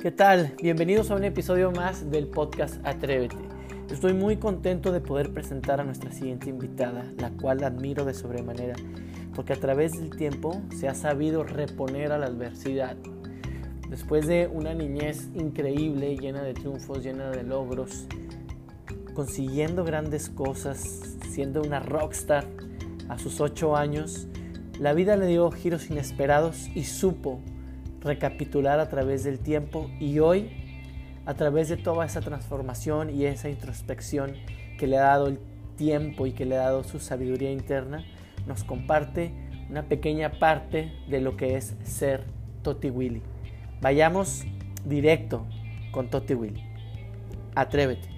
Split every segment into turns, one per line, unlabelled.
¿Qué tal? Bienvenidos a un episodio más del podcast Atrévete. Estoy muy contento de poder presentar a nuestra siguiente invitada, la cual admiro de sobremanera, porque a través del tiempo se ha sabido reponer a la adversidad. Después de una niñez increíble, llena de triunfos, llena de logros, consiguiendo grandes cosas, siendo una rockstar a sus ocho años, la vida le dio giros inesperados y supo recapitular a través del tiempo y hoy, a través de toda esa transformación y esa introspección que le ha dado el tiempo y que le ha dado su sabiduría interna, nos comparte una pequeña parte de lo que es ser Toti Willy. Vayamos directo con Toti Willy. Atrévete.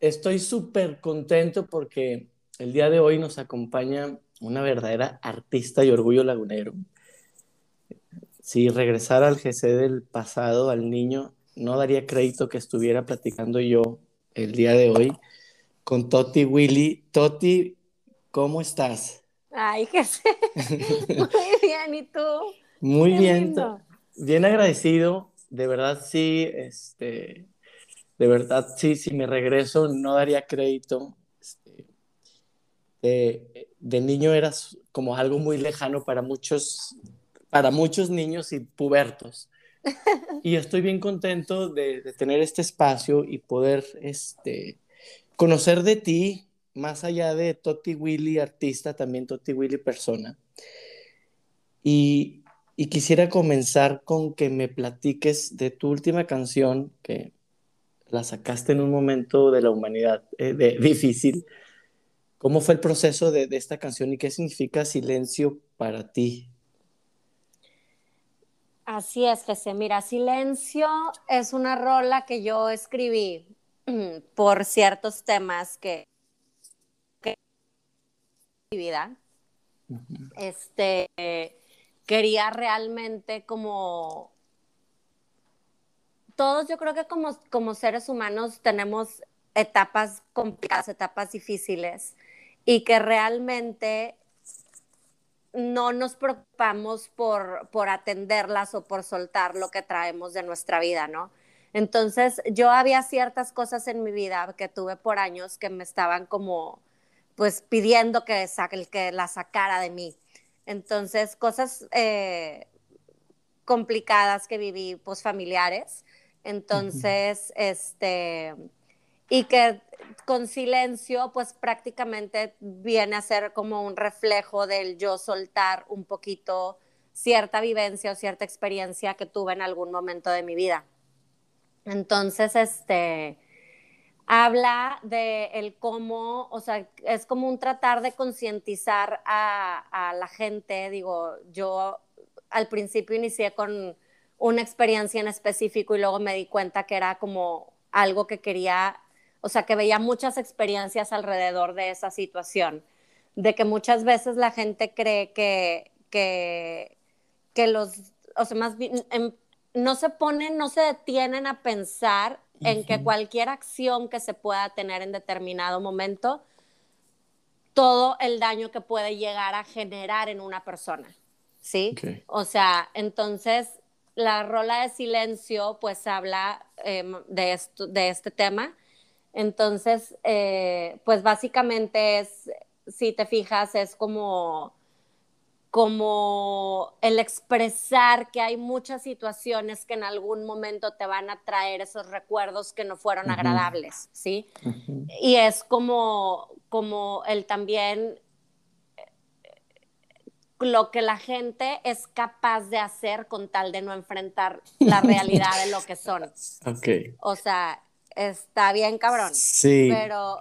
Estoy súper contento porque el día de hoy nos acompaña una verdadera artista y orgullo lagunero. Si regresara al GC del pasado, al niño, no daría crédito que estuviera platicando yo el día de hoy con Toti Willy. Toti, ¿cómo estás?
Ay, GC. Muy bien, ¿y tú?
Muy bien. Bien agradecido. De verdad, sí, este, de verdad, sí, si me regreso, no daría crédito. Este, de niño eras como algo muy lejano para muchos, para muchos niños y pubertos. Y estoy bien contento de, tener este espacio y poder este, conocer de ti, más allá de Toti Willy artista, también Toti Willy persona. Y, y quisiera comenzar con que me platiques de tu última canción, que la sacaste en un momento de la humanidad eh, de, difícil, ¿Cómo fue el proceso de, esta canción y qué significa silencio para ti?
Así es, Jesse. Mira, Silencio es una rola que yo escribí por ciertos temas que, que mi vida. Este quería realmente como todos yo creo que como, como seres humanos tenemos etapas complicadas, etapas difíciles y que realmente no nos preocupamos por, por atenderlas o por soltar lo que traemos de nuestra vida, ¿no? Entonces, yo había ciertas cosas en mi vida que tuve por años que me estaban como, pues, pidiendo que, que la sacara de mí. Entonces, cosas eh, complicadas que viví, pues, familiares. Entonces, este, y que con silencio, pues prácticamente viene a ser como un reflejo del yo soltar un poquito cierta vivencia o cierta experiencia que tuve en algún momento de mi vida. Entonces, este, habla de el cómo, o sea, es como un tratar de concientizar a, a la gente. Digo, yo al principio inicié con una experiencia en específico y luego me di cuenta que era como algo que quería o sea, que veía muchas experiencias alrededor de esa situación, de que muchas veces la gente cree que, que, que los, o sea, más bien, em, no se ponen, no se detienen a pensar en que cualquier acción que se pueda tener en determinado momento, todo el daño que puede llegar a generar en una persona, ¿sí? O sea, entonces la rola de silencio pues habla em, de, esto, de este tema entonces, eh, pues básicamente es, si te fijas, es como, como el expresar que hay muchas situaciones que en algún momento te van a traer esos recuerdos que no fueron agradables, ¿sí? Y es como, como el también lo que la gente es capaz de hacer con tal de no enfrentar la realidad de lo que son.
Ok.
O sea, está bien cabrón.
Sí.
Pero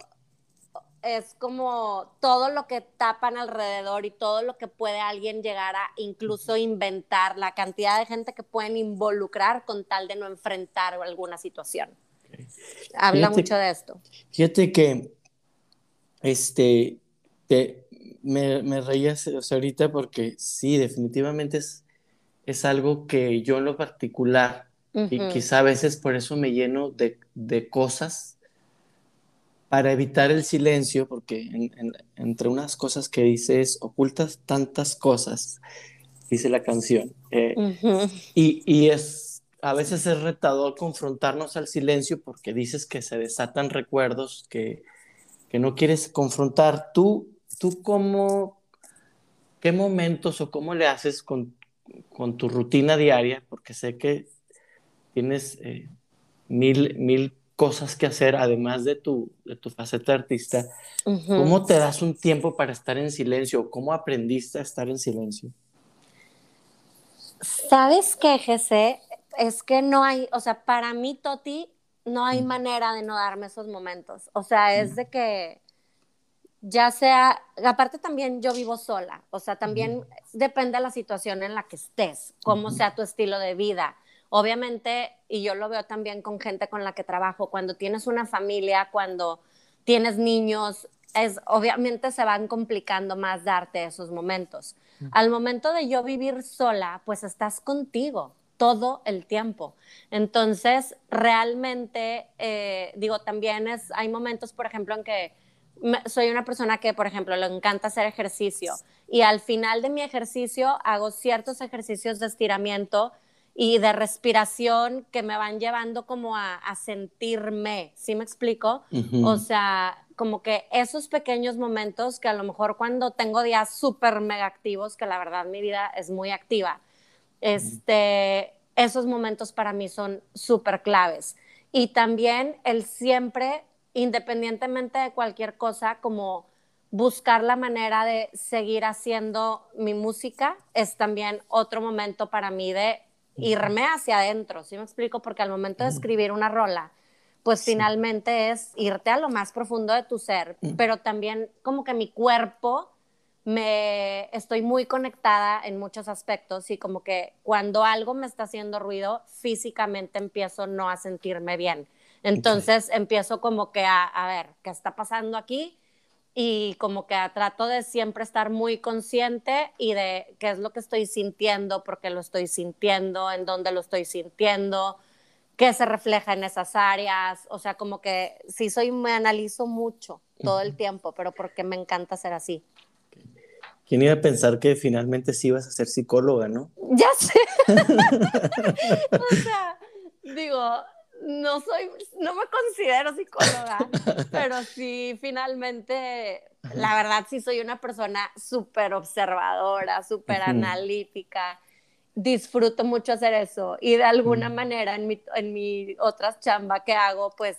es como todo lo que tapan alrededor y todo lo que puede alguien llegar a incluso inventar, la cantidad de gente que pueden involucrar con tal de no enfrentar alguna situación. Habla mucho de esto.
Fíjate que este, te, me, me reías ahorita porque sí, definitivamente es, es algo que yo en lo particular y quizá a veces por eso me lleno de, de cosas para evitar el silencio, porque entre unas cosas que dices, ocultas tantas cosas dice la canción. Eh, y, y, es, a veces es retador confrontarnos al silencio porque dices que se desatan recuerdos que, que no quieres confrontar. ¿Tú, tú cómo, qué momentos o cómo le haces con, con tu rutina diaria? Porque sé que tienes eh, mil, mil cosas que hacer, además de tu, de tu faceta artista, ¿cómo te das un tiempo para estar en silencio? ¿Cómo aprendiste a estar en silencio?
¿Sabes qué, GC? Es que no hay, o sea, para mí, Toti, no hay manera de no darme esos momentos. O sea, es de que ya sea, aparte también yo vivo sola, o sea, también depende de la situación en la que estés, cómo sea tu estilo de vida Obviamente, y yo lo veo también con gente con la que trabajo, cuando tienes una familia, cuando tienes niños, es, obviamente se van complicando más darte esos momentos. Al momento de yo vivir sola, pues estás contigo todo el tiempo. Entonces, realmente, eh, digo, también es, hay momentos, por ejemplo, en que soy una persona que, por ejemplo, le encanta hacer ejercicio y al final de mi ejercicio hago ciertos ejercicios de estiramiento y de respiración que me van llevando como a, sentirme, ¿sí me explico? O sea, como que esos pequeños momentos que a lo mejor cuando tengo días súper mega activos, que la verdad mi vida es muy activa, este, esos momentos para mí son súper claves. Y también el siempre, independientemente de cualquier cosa, como buscar la manera de seguir haciendo mi música es también otro momento para mí de irme hacia adentro, ¿sí me explico? Porque al momento de escribir una rola, pues finalmente es irte a lo más profundo de tu ser, pero también como que mi cuerpo me estoy muy conectada en muchos aspectos y como que cuando algo me está haciendo ruido, físicamente empiezo no a sentirme bien. Entonces empiezo como que a, a ver, ¿qué está pasando aquí? Y como que trato de siempre estar muy consciente y de qué es lo que estoy sintiendo, por qué lo estoy sintiendo, en dónde lo estoy sintiendo, qué se refleja en esas áreas, o sea, como que sí soy, me analizo mucho todo el tiempo, pero porque me encanta ser así.
¿Quién iba a pensar que finalmente sí ibas a ser psicóloga, no?
Ya sé. o sea, digo, no soy, no me considero psicóloga, pero sí, finalmente, la verdad sí soy una persona súper observadora, súper analítica. Disfruto mucho hacer eso y de alguna manera en mi, en mi otra chamba que hago, pues,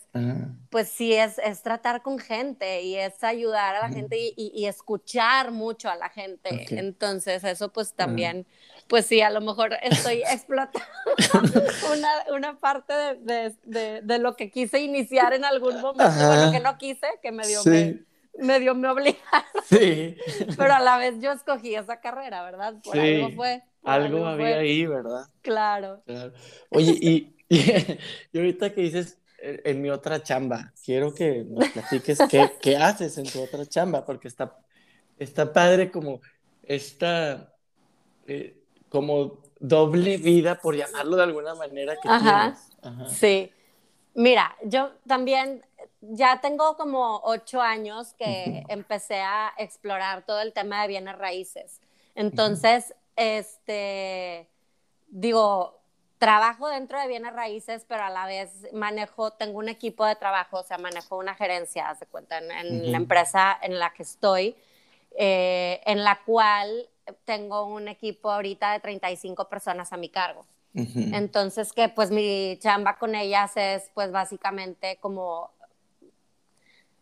pues sí es, es tratar con gente y es ayudar a la gente y, escuchar mucho a la gente. Entonces eso pues también pues sí, a lo mejor estoy explotando una, parte de, lo que quise iniciar en algún momento, bueno, que no quise, que medio me, medio me obligaron. Sí. Pero a la vez yo escogí esa carrera, ¿verdad? Por algo fue.
algo, había ahí, ¿verdad?
Claro.
Oye, y, y, ahorita que dices eh, en mi otra chamba, quiero que nos platiques qué, qué haces en tu otra chamba, porque está, está padre como esta... Eh, como doble vida, por llamarlo de alguna manera, que Ajá.
Sí. Mira, yo también ya tengo como ocho años que empecé a explorar todo el tema de bienes raíces. Entonces, este, digo, trabajo dentro de bienes raíces, pero a la vez manejo, tengo un equipo de trabajo, o sea, manejo una gerencia, se cuenta, en, la empresa en la que estoy, eh, en la cual tengo un equipo ahorita de 35 personas a mi cargo. Entonces, que pues mi chamba con ellas es pues básicamente como,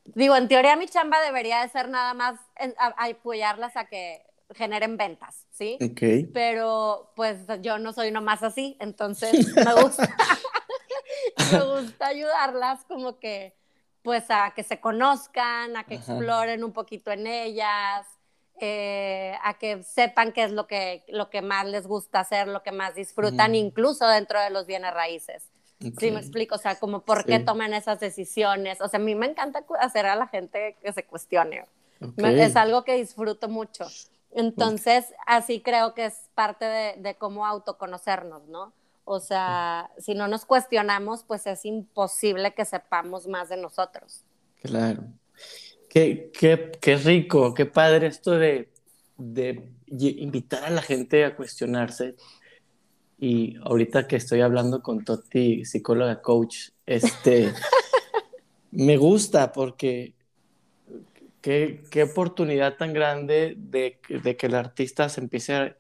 digo, en teoría mi chamba debería de ser nada más apoyarlas a que generen ventas, ¿sí?
Okay.
Pero pues yo no soy nomás así, entonces me gusta, me gusta ayudarlas como que pues a que se conozcan, a que exploren un poquito en ellas, eh, a que sepan qué es lo que, lo que más les gusta hacer, lo que más disfrutan, incluso dentro de los bienes raíces. Sí, me explico, o sea, como por qué toman esas decisiones. O sea, a mí me encanta hacer a la gente que se cuestione. es algo que disfruto mucho. Entonces, así creo que es parte de, de cómo autoconocernos, ¿no? O sea, si no nos cuestionamos, pues es imposible que sepamos más de nosotros.
Claro. Qué, qué, qué rico, qué padre esto de, de invitar a la gente a cuestionarse. Y ahorita que estoy hablando con Toti, psicóloga coach, este, me gusta porque qué, qué oportunidad tan grande de, de, que el artista se empiece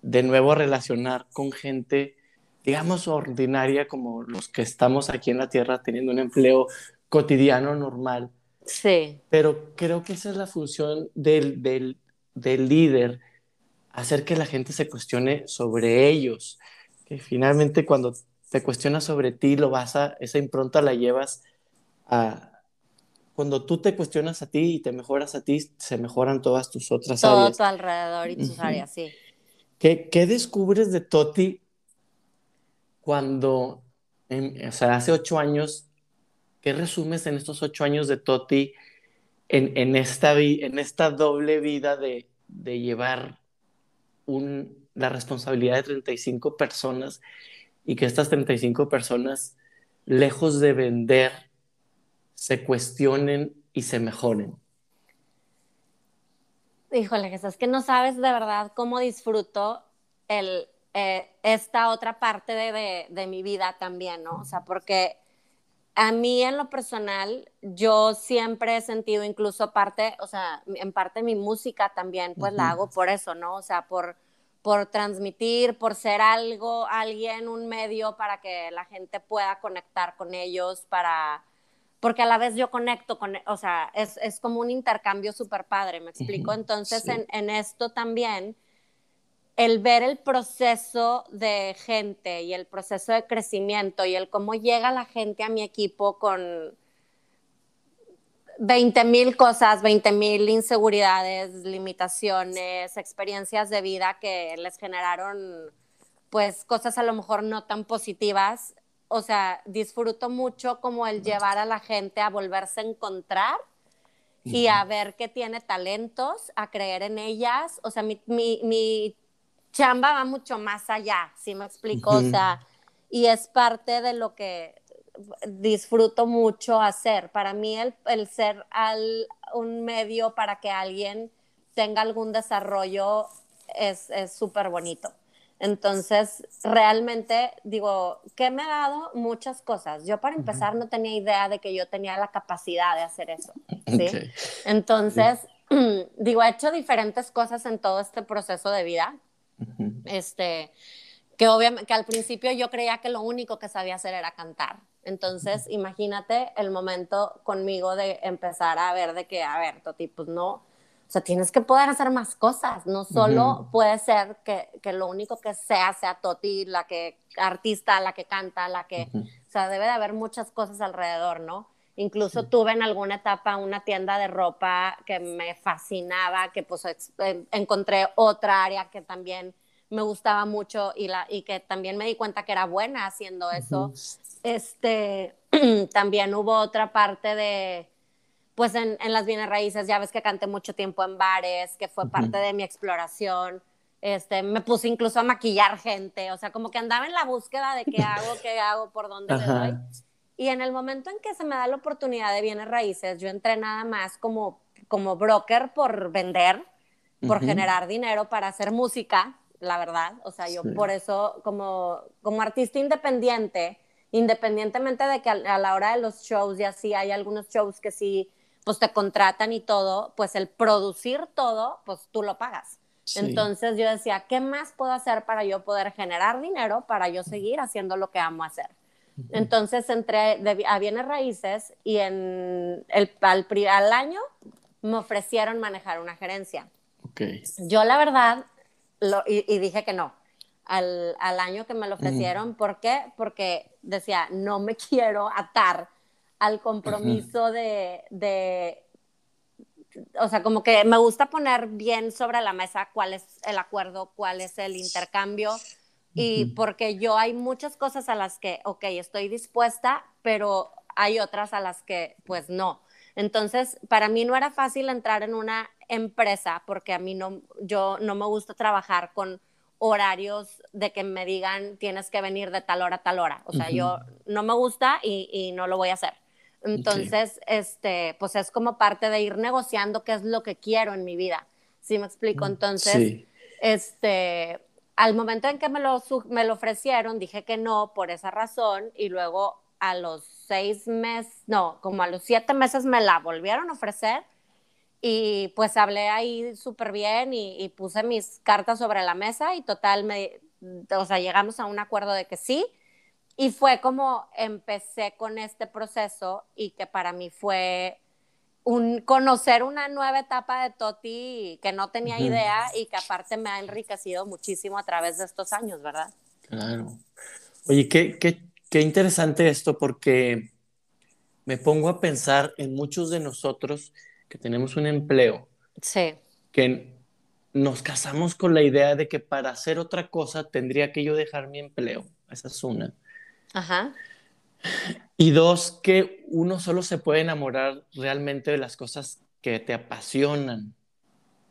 de nuevo a relacionar con gente, digamos, ordinaria, como los que estamos aquí en la Tierra teniendo un empleo cotidiano normal.
Sí.
Pero creo que esa es la función del, del, del líder, hacer que la gente se cuestione sobre ellos, que finalmente cuando te cuestionas sobre ti, lo vas a, esa impronta la llevas a, cuando tú te cuestionas a ti y te mejoras a ti, se mejoran todas tus otras áreas.
Todo tu alrededor y tus áreas, sí.
¿Qué, ¿Qué, descubres de Toti cuando, o sea, hace ocho años, qué resumes en estos ocho años de Toti en, en, esta, en esta doble vida de, de llevar un, la responsabilidad de 35 personas y que estas 35 personas, lejos de vender, se cuestionen y se mejoren.
Híjole, Jesús, es que no sabes de verdad cómo disfruto el, eh, esta otra parte de, de, mi vida también, ¿no? O sea, porque a mí en lo personal, yo siempre he sentido incluso parte, o sea, en parte mi música también, pues la hago por eso, ¿no? O sea, por, por transmitir, por ser algo, alguien, un medio para que la gente pueda conectar con ellos, para, porque a la vez yo conecto con, o sea, es, es como un intercambio súper padre, ¿me explico? Entonces, sí. en, en esto también el ver el proceso de gente y el proceso de crecimiento y el cómo llega la gente a mi equipo con 20 mil cosas, 20 mil inseguridades, limitaciones, experiencias de vida que les generaron pues cosas a lo mejor no tan positivas. O sea, disfruto mucho como el llevar a la gente a volverse a encontrar y a ver que tiene talentos, a creer en ellas. O sea, mi, mi, mi chamba va mucho más allá, ¿sí me explico? Uh -huh. O sea, y es parte de lo que disfruto mucho hacer. Para mí el, el ser al, un medio para que alguien tenga algún desarrollo es súper bonito. Entonces, realmente digo, ¿qué me ha dado? Muchas cosas. Yo para empezar uh -huh. no tenía idea de que yo tenía la capacidad de hacer eso. ¿sí? Okay. Entonces, sí. digo, he hecho diferentes cosas en todo este proceso de vida este, que obviamente, que al principio yo creía que lo único que sabía hacer era cantar. Entonces, imagínate el momento conmigo de empezar a ver de que, a ver, Toti, pues no, o sea, tienes que poder hacer más cosas, no solo uh -huh. puede ser que, que, lo único que sea sea Toti, la que artista, la que canta, la que, uh -huh. o sea, debe de haber muchas cosas alrededor, ¿no? Incluso sí. tuve en alguna etapa una tienda de ropa que me fascinaba, que pues encontré otra área que también me gustaba mucho y, la, y que también me di cuenta que era buena haciendo eso. Uh -huh. Este, también hubo otra parte de, pues en, en, las bienes raíces, ya ves que canté mucho tiempo en bares, que fue uh -huh. parte de mi exploración. Este, me puse incluso a maquillar gente, o sea, como que andaba en la búsqueda de qué hago, qué hago, por dónde me doy. Y en el momento en que se me da la oportunidad de bienes raíces, yo entré nada más como, como broker por vender, por uh -huh. generar dinero para hacer música, la verdad. O sea, yo sí. por eso, como, como artista independiente, independientemente de que a, a, la hora de los shows y así, hay algunos shows que sí, pues te contratan y todo, pues el producir todo, pues tú lo pagas. Sí. Entonces yo decía, ¿qué más puedo hacer para yo poder generar dinero, para yo seguir haciendo lo que amo hacer? Entonces entré de, a bienes raíces y en el, al, al, año me ofrecieron manejar una gerencia.
Okay.
Yo la verdad, lo, y, y, dije que no. Al, al, año que me lo ofrecieron, mm. ¿por qué? Porque decía, no me quiero atar al compromiso de, de, o sea, como que me gusta poner bien sobre la mesa cuál es el acuerdo, cuál es el intercambio, y porque yo hay muchas cosas a las que, ok, estoy dispuesta, pero hay otras a las que pues no. Entonces, para mí no era fácil entrar en una empresa porque a mí no, yo no me gusta trabajar con horarios de que me digan tienes que venir de tal hora a tal hora. O sea, uh -huh. yo no me gusta y, y, no lo voy a hacer. Entonces, okay. este, pues es como parte de ir negociando qué es lo que quiero en mi vida ¿Sí me explico? Entonces, este, al momento en que me lo, me lo ofrecieron, dije que no por esa razón y luego a los seis meses, no, como a los siete meses me la volvieron a ofrecer y pues hablé ahí súper bien y, y, puse mis cartas sobre la mesa y total, me, o sea, llegamos a un acuerdo de que sí. Y fue como empecé con este proceso y que para mí fue un, conocer una nueva etapa de Toti que no tenía idea y que aparte me ha enriquecido muchísimo a través de estos años, ¿verdad?
Claro. Oye, qué, qué, qué interesante esto porque me pongo a pensar en muchos de nosotros que tenemos un empleo.
Sí.
Que nos casamos con la idea de que para hacer otra cosa tendría que yo dejar mi empleo. Esa es una.
Ajá.
Y dos, que uno solo se puede enamorar realmente de las cosas que te apasionan.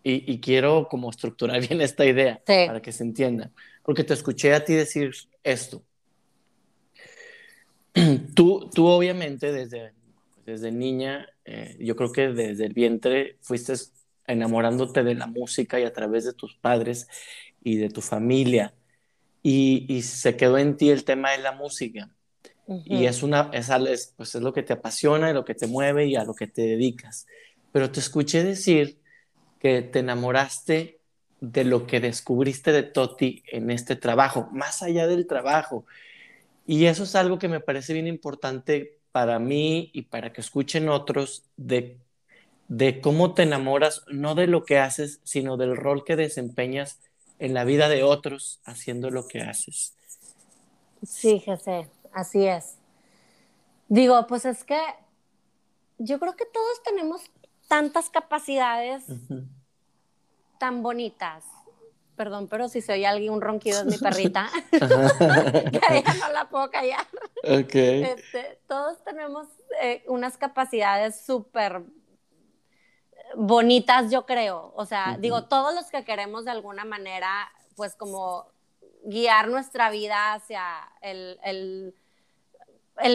Y, quiero como estructurar bien esta idea para que se entienda. Porque te escuché a ti decir esto. Tú, tú obviamente desde, desde niña, eh, yo creo que desde el vientre fuiste enamorándote de la música y a través de tus padres y de tu familia. Y, y se quedó en ti el tema de la música. Y es, una, es, pues es lo que te apasiona, lo que te mueve y a lo que te dedicas. Pero te escuché decir que te enamoraste de lo que descubriste de Toti en este trabajo, más allá del trabajo. Y eso es algo que me parece bien importante para mí y para que escuchen otros de de cómo te enamoras, no de lo que haces, sino del rol que desempeñas en la vida de otros haciendo lo que haces.
Sí, José, así es. Digo, pues es que yo creo que todos tenemos tantas capacidades tan bonitas. Perdón, pero si se oye alguien un ronquido es mi perrita. que ya no la puedo callar.
Okay.
Este, todos tenemos eh, unas capacidades súper bonitas, yo creo. O sea, digo, todos los que queremos de alguna manera, pues como guiar nuestra vida hacia el, el,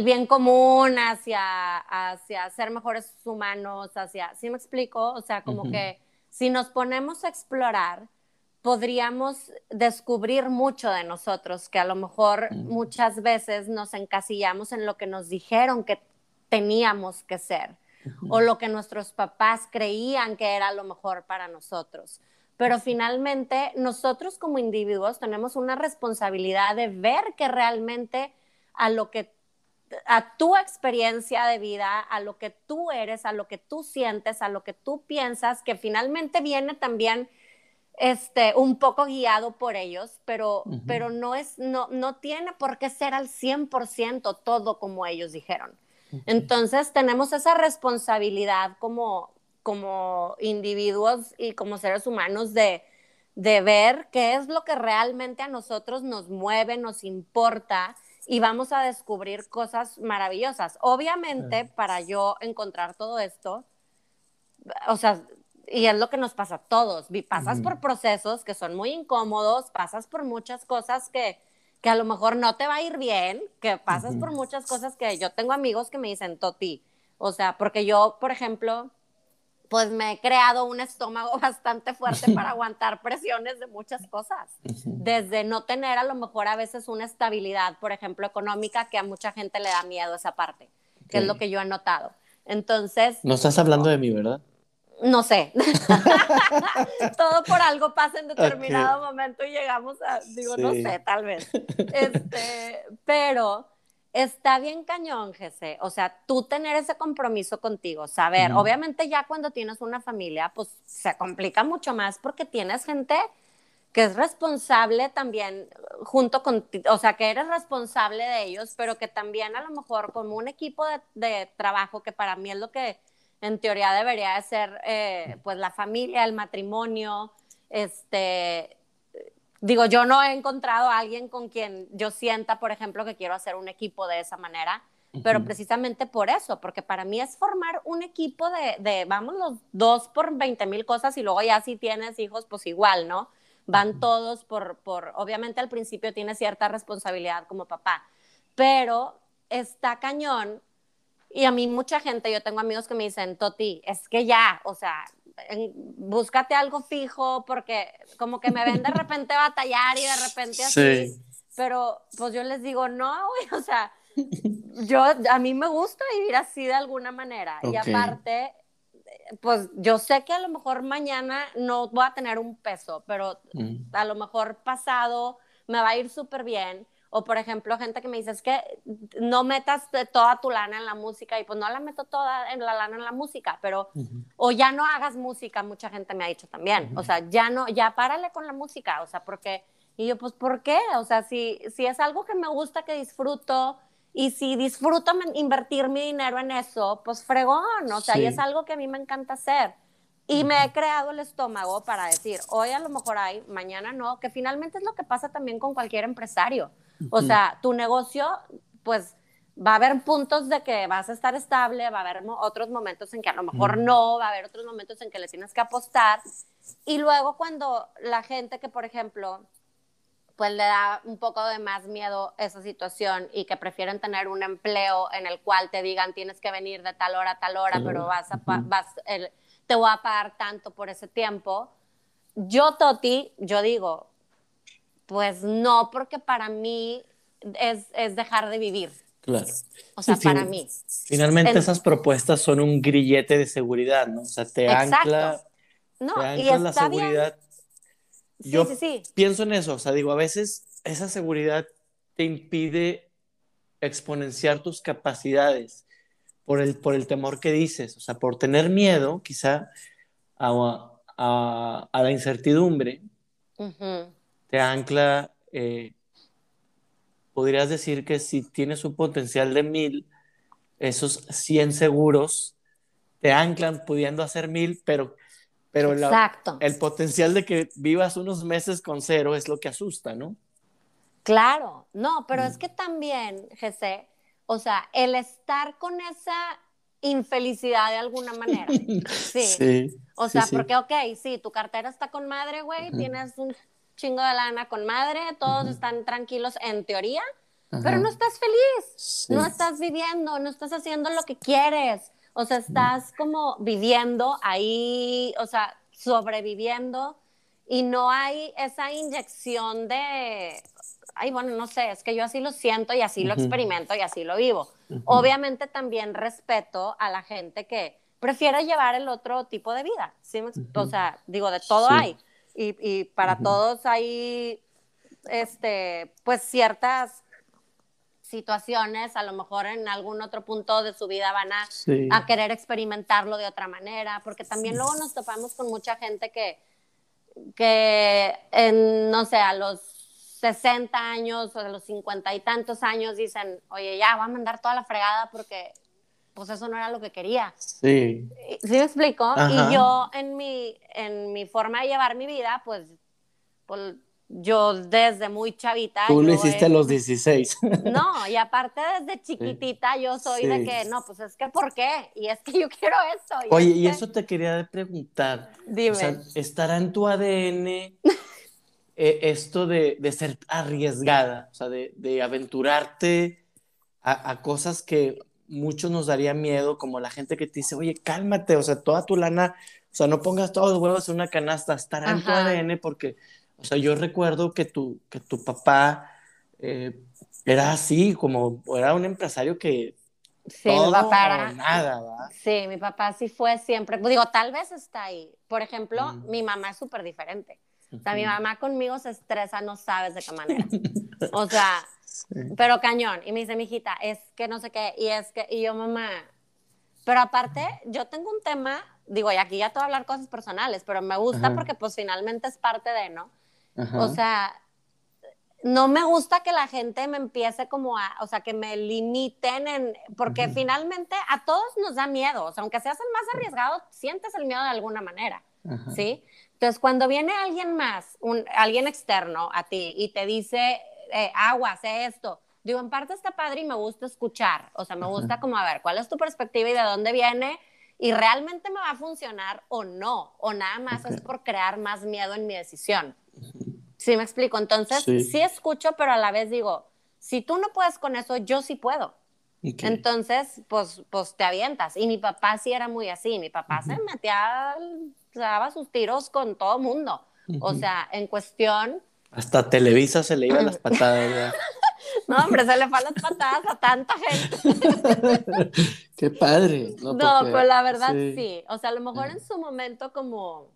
bien común, hacia, hacia ser mejores humanos, hacia, ¿sí me explico? O sea, como que si nos ponemos a explorar, podríamos descubrir mucho de nosotros, que a lo mejor muchas veces nos encasillamos en lo que nos dijeron que teníamos que ser o lo que nuestros papás creían que era lo mejor para nosotros. Pero finalmente nosotros como individuos tenemos una responsabilidad de ver que realmente a lo que a tu experiencia de vida, a lo que tú eres, a lo que tú sientes, a lo que tú piensas, que finalmente viene también este, un poco guiado por ellos, pero, pero no, es, no, no tiene por qué ser al 100% todo como ellos dijeron. Entonces tenemos esa responsabilidad como, como individuos y como seres humanos de, de ver qué es lo que realmente a nosotros nos mueve, nos importa y vamos a descubrir cosas maravillosas. Obviamente, para yo encontrar todo esto, o sea, y es lo que nos pasa a todos, pasas por procesos que son muy incómodos, pasas por muchas cosas que, que a lo mejor no te va a ir bien, que pasas por muchas cosas que yo tengo amigos que me dicen, Toti, o sea, porque yo, por ejemplo, pues me he creado un estómago bastante fuerte para aguantar presiones de muchas cosas, desde no tener a lo mejor a veces una estabilidad, por ejemplo, económica, que a mucha gente le da miedo esa parte, que es lo que yo he notado. Entonces...
No estás hablando de mí, ¿verdad?
no sé. Todo por algo pasa en determinado momento y llegamos a, digo, no sé, tal vez. Este, pero está bien cañón, Jesse. O sea, tú tener ese compromiso contigo, saber, obviamente ya cuando tienes una familia, pues se complica mucho más porque tienes gente que es responsable también junto con, o sea, que eres responsable de ellos, pero que también a lo mejor como un equipo de, de trabajo, que para mí es lo que en teoría debería de ser eh, pues la familia, el matrimonio, este, digo, yo no he encontrado a alguien con quien yo sienta, por ejemplo, que quiero hacer un equipo de esa manera, pero precisamente por eso, porque para mí es formar un equipo de, de vamos, los dos por 20 mil cosas y luego ya si tienes hijos, pues igual, ¿no? Van todos por, por, obviamente al principio tienes cierta responsabilidad como papá, pero está cañón y a mí mucha gente, yo tengo amigos que me dicen, Toti, es que ya, o sea, búscate algo fijo, porque como que me ven de repente batallar y de repente así. Pero pues yo les digo, no, güey, o sea, yo, a mí me gusta vivir así de alguna manera. Y aparte, pues yo sé que a lo mejor mañana no voy a tener un peso, pero mm. a lo mejor pasado me va a ir súper bien. O por ejemplo, gente que me dice, es que no metas toda tu lana en la música y pues no la meto toda en la lana en la música, pero o ya no hagas música, mucha gente me ha dicho también, o sea, ya no, ya párale con la música, o sea, porque, y yo pues, ¿por qué? O sea, si, si es algo que me gusta, que disfruto, y si disfruto invertir mi dinero en eso, pues fregón, o sea, y es algo que a mí me encanta hacer. Y me he creado el estómago para decir, hoy a lo mejor hay, mañana no, que finalmente es lo que pasa también con cualquier empresario. O sea, tu negocio, pues va a haber puntos de que vas a estar estable, va a haber otros momentos en que a lo mejor no, va a haber otros momentos en que le tienes que apostar. Y luego cuando la gente que, por ejemplo, pues le da un poco de más miedo esa situación y que prefieren tener un empleo en el cual te digan tienes que venir de tal hora a tal hora, pero vas a vas, te voy a pagar tanto por ese tiempo. Yo, Toti, yo digo, pues no, porque para mí es, es dejar de vivir.
Claro.
O sea, para mí.
Finalmente esas propuestas son un grillete de seguridad, ¿no? O sea, te ancla,
no, y la seguridad.
Yo pienso en eso, o sea, digo, a veces esa seguridad te impide exponenciar tus capacidades por el, por el temor que dices, o sea, por tener miedo quizá a, a, la incertidumbre, te ancla, eh, podrías decir que si tienes un potencial de mil, esos 100 seguros te anclan pudiendo hacer mil, pero pero el potencial de que vivas unos meses con cero es lo que asusta, ¿no?
Claro, no, pero es mm. que también, Jesse, o sea, el estar con esa infelicidad de alguna manera. Sí. sí o sea, porque, ok, sí, tu cartera está con madre, güey, tienes un chingo de lana con madre, todos están tranquilos en teoría, pero no estás feliz, no estás viviendo, no estás haciendo lo que quieres. O sea, estás como viviendo ahí, o sea, sobreviviendo y no hay esa inyección de, ay, bueno, no sé, es que yo así lo siento y así lo experimento y así lo vivo. Obviamente también respeto a la gente que prefiere llevar el otro tipo de vida. ¿sí? O sea, digo, de todo hay. Y, y para todos hay, este, pues ciertas situaciones, a lo mejor en algún otro punto de su vida van a, a querer experimentarlo de otra manera, porque también luego nos topamos con mucha gente que, que en, no sé, a los 60 años o a los 50 y tantos años dicen, oye, ya, va a mandar toda la fregada porque pues eso no era lo que quería.
Sí.
¿Sí me explico? Y yo en mi, en mi forma de llevar mi vida, pues, pues yo desde muy chavita.
Tú lo hiciste a los 16.
No, y aparte desde chiquitita yo soy de que, no, pues es que ¿por qué? Y es que yo quiero eso.
Oye, y eso te quería preguntar. Dime. O sea, ¿estará en tu ADN eh, esto de, de, ser arriesgada? O sea, de, de aventurarte a, a, cosas que muchos nos daría miedo, como la gente que te dice, oye, cálmate, o sea, toda tu lana, o sea, no pongas todos los huevos en una canasta, estará en tu ADN porque o sea, yo recuerdo que tu, que tu papá eh, era así, como era un empresario que
Sí, mi papá era. Nada. Sí, mi papá sí fue siempre. Digo, tal vez está ahí. Por ejemplo, mi mamá es súper diferente. O sea, mi mamá conmigo se estresa, no sabes de qué manera. O sea, pero cañón. Y me dice, mi hijita, es que no sé qué. Y es que, y yo, mamá. Pero aparte, yo tengo un tema, digo, y aquí ya te voy a hablar cosas personales, pero me gusta porque, pues, finalmente es parte de, ¿no? O sea, no me gusta que la gente me empiece como a, o sea, que me limiten en, porque finalmente a todos nos da miedo, o sea, aunque seas el más arriesgado, sientes el miedo de alguna manera, ¿sí? Entonces, cuando viene alguien más, un, alguien externo a ti y te dice, eh, agua, sé esto, digo, en parte está padre y me gusta escuchar, o sea, me gusta como a ver, ¿cuál es tu perspectiva y de dónde viene? Y realmente me va a funcionar o no, o nada más es por crear más miedo en mi decisión. Sí, me explico. Entonces, sí. escucho, pero a la vez digo, si tú no puedes con eso, yo sí puedo. Entonces, pues, pues te avientas. Y mi papá sí era muy así. Mi papá se metía, se daba sus tiros con todo mundo. O sea, en cuestión...
Hasta Televisa se le iban las patadas.
no, hombre, se le van las patadas a tanta gente.
Qué padre.
No, pero la verdad sí. O sea, a lo mejor en su momento como...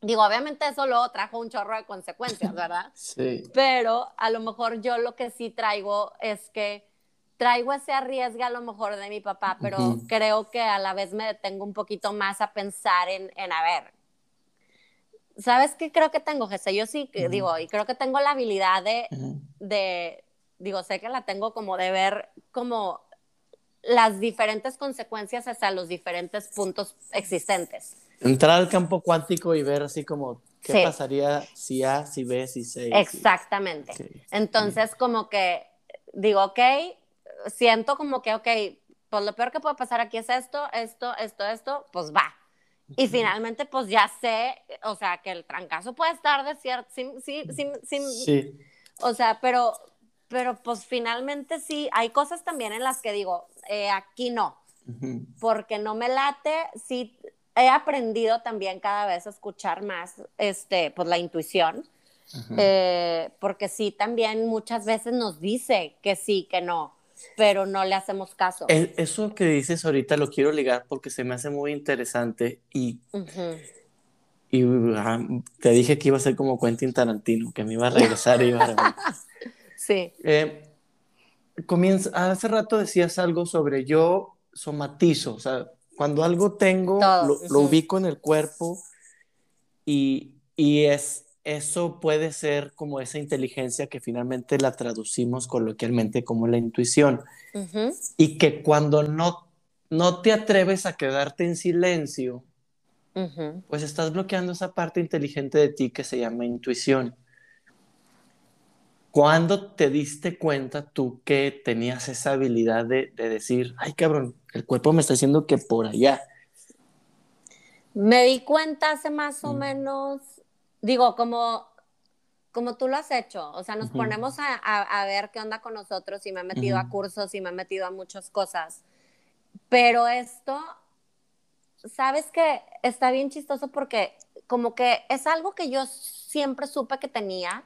Digo, obviamente eso luego trajo un chorro de consecuencias, ¿verdad?
sí.
Pero a lo mejor yo lo que sí traigo es que traigo ese arriesgue a lo mejor de mi papá, pero creo que a la vez me detengo un poquito más a pensar en, en a ver, ¿sabes qué creo que tengo, Jesse? Yo sí, digo, y creo que tengo la habilidad de, de, digo, sé que la tengo como de ver como las diferentes consecuencias hasta los diferentes puntos existentes.
Entrar al campo cuántico y ver así como qué pasaría si A, si B, si C.
Exactamente. Entonces, como que digo, ok, siento como que, ok, pues lo peor que puede pasar aquí es esto, esto, esto, esto, pues va. Y finalmente, pues ya sé, o sea, que el trancazo puede estar de cierto, sí, sí, sí, sí, o sea, pero, pero pues finalmente sí, hay cosas también en las que digo, eh, aquí no, porque no me late, sí, he aprendido también cada vez a escuchar más, este, pues la intuición, eh, porque sí, también muchas veces nos dice que sí, que no, pero no le hacemos caso.
Eso que dices ahorita lo quiero ligar porque se me hace muy interesante y, y ah, te dije que iba a ser como Quentin Tarantino, que me iba a regresar y iba a
Sí.
Eh, comienza, hace rato decías algo sobre yo somatizo, o sea, cuando algo tengo, lo, ubico en el cuerpo y, y es eso puede ser como esa inteligencia que finalmente la traducimos coloquialmente como la intuición. Y que cuando no, no te atreves a quedarte en silencio, pues estás bloqueando esa parte inteligente de ti que se llama intuición. ¿Cuándo te diste cuenta tú que tenías esa habilidad de, de decir, ay cabrón, el cuerpo me está diciendo que por allá?
Me di cuenta hace más o mm. menos digo, como, como tú lo has hecho, o sea, nos ponemos a, a, ver qué onda con nosotros y me he metido a cursos y me he metido a muchas cosas, pero esto, sabes que está bien chistoso porque como que es algo que yo siempre supe que tenía,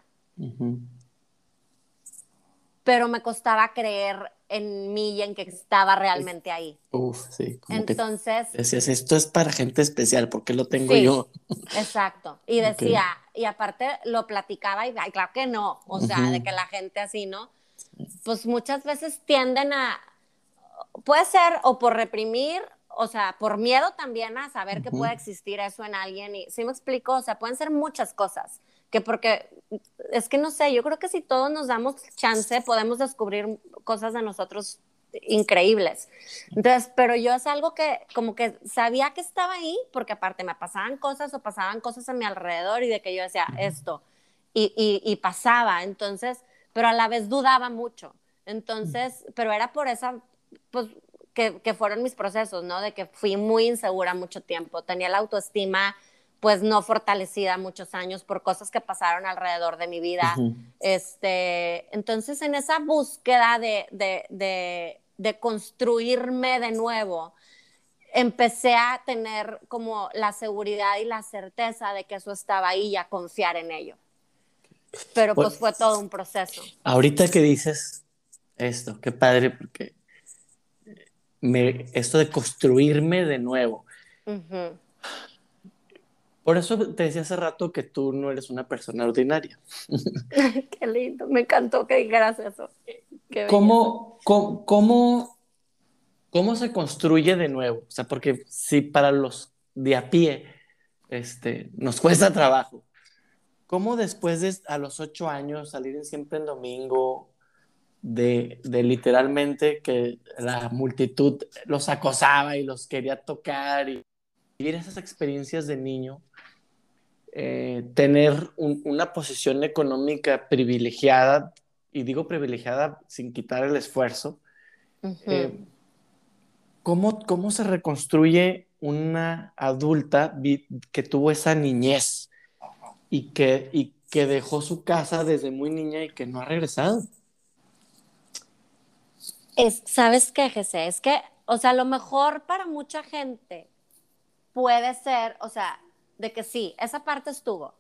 pero me costaba creer en mí y en que estaba realmente ahí.
Uf, sí.
Entonces.
decías, esto es para gente especial, porque lo tengo yo?
Exacto. Y decía, y aparte lo platicaba y, ay, claro que no, o sea, de que la gente así, ¿no? Pues muchas veces tienden a, puede ser o por reprimir, o sea, por miedo también a saber que puede existir eso en alguien. Y sí me explico, o sea, pueden ser muchas cosas que porque es que no sé, yo creo que si todos nos damos chance podemos descubrir cosas de nosotros increíbles. Entonces, pero yo es algo que como que sabía que estaba ahí porque aparte me pasaban cosas o pasaban cosas a mi alrededor y de que yo decía esto y, y, pasaba, entonces, pero a la vez dudaba mucho. Entonces, pero era por esa, pues, que, que fueron mis procesos, ¿no? De que fui muy insegura mucho tiempo, tenía la autoestima pues no fortalecida muchos años por cosas que pasaron alrededor de mi vida. este, entonces, en esa búsqueda de, de, de, construirme de nuevo, empecé a tener como la seguridad y la certeza de que eso estaba ahí y a confiar en ello. Pero pues, pues fue todo un proceso.
Ahorita que dices esto, qué padre, porque me, esto de construirme de nuevo. Por eso te decía hace rato que tú no eres una persona ordinaria.
Qué lindo, me encantó que dijeras eso.
¿Cómo, cómo, cómo, se construye de nuevo? O sea, porque si para los de a pie este, nos cuesta trabajo, ¿cómo después de a los ocho años salir siempre en domingo, de, de, literalmente que la multitud los acosaba y los quería tocar y vivir esas experiencias de niño, eh, tener una posición económica privilegiada, y digo privilegiada sin quitar el esfuerzo, eh, ¿cómo, ¿cómo se reconstruye una adulta que tuvo esa niñez y que, y que dejó su casa desde muy niña y que no ha regresado?
Es, ¿Sabes qué, Jesse? Es que, o sea, a lo mejor para mucha gente puede ser, o sea, de que sí, esa parte estuvo,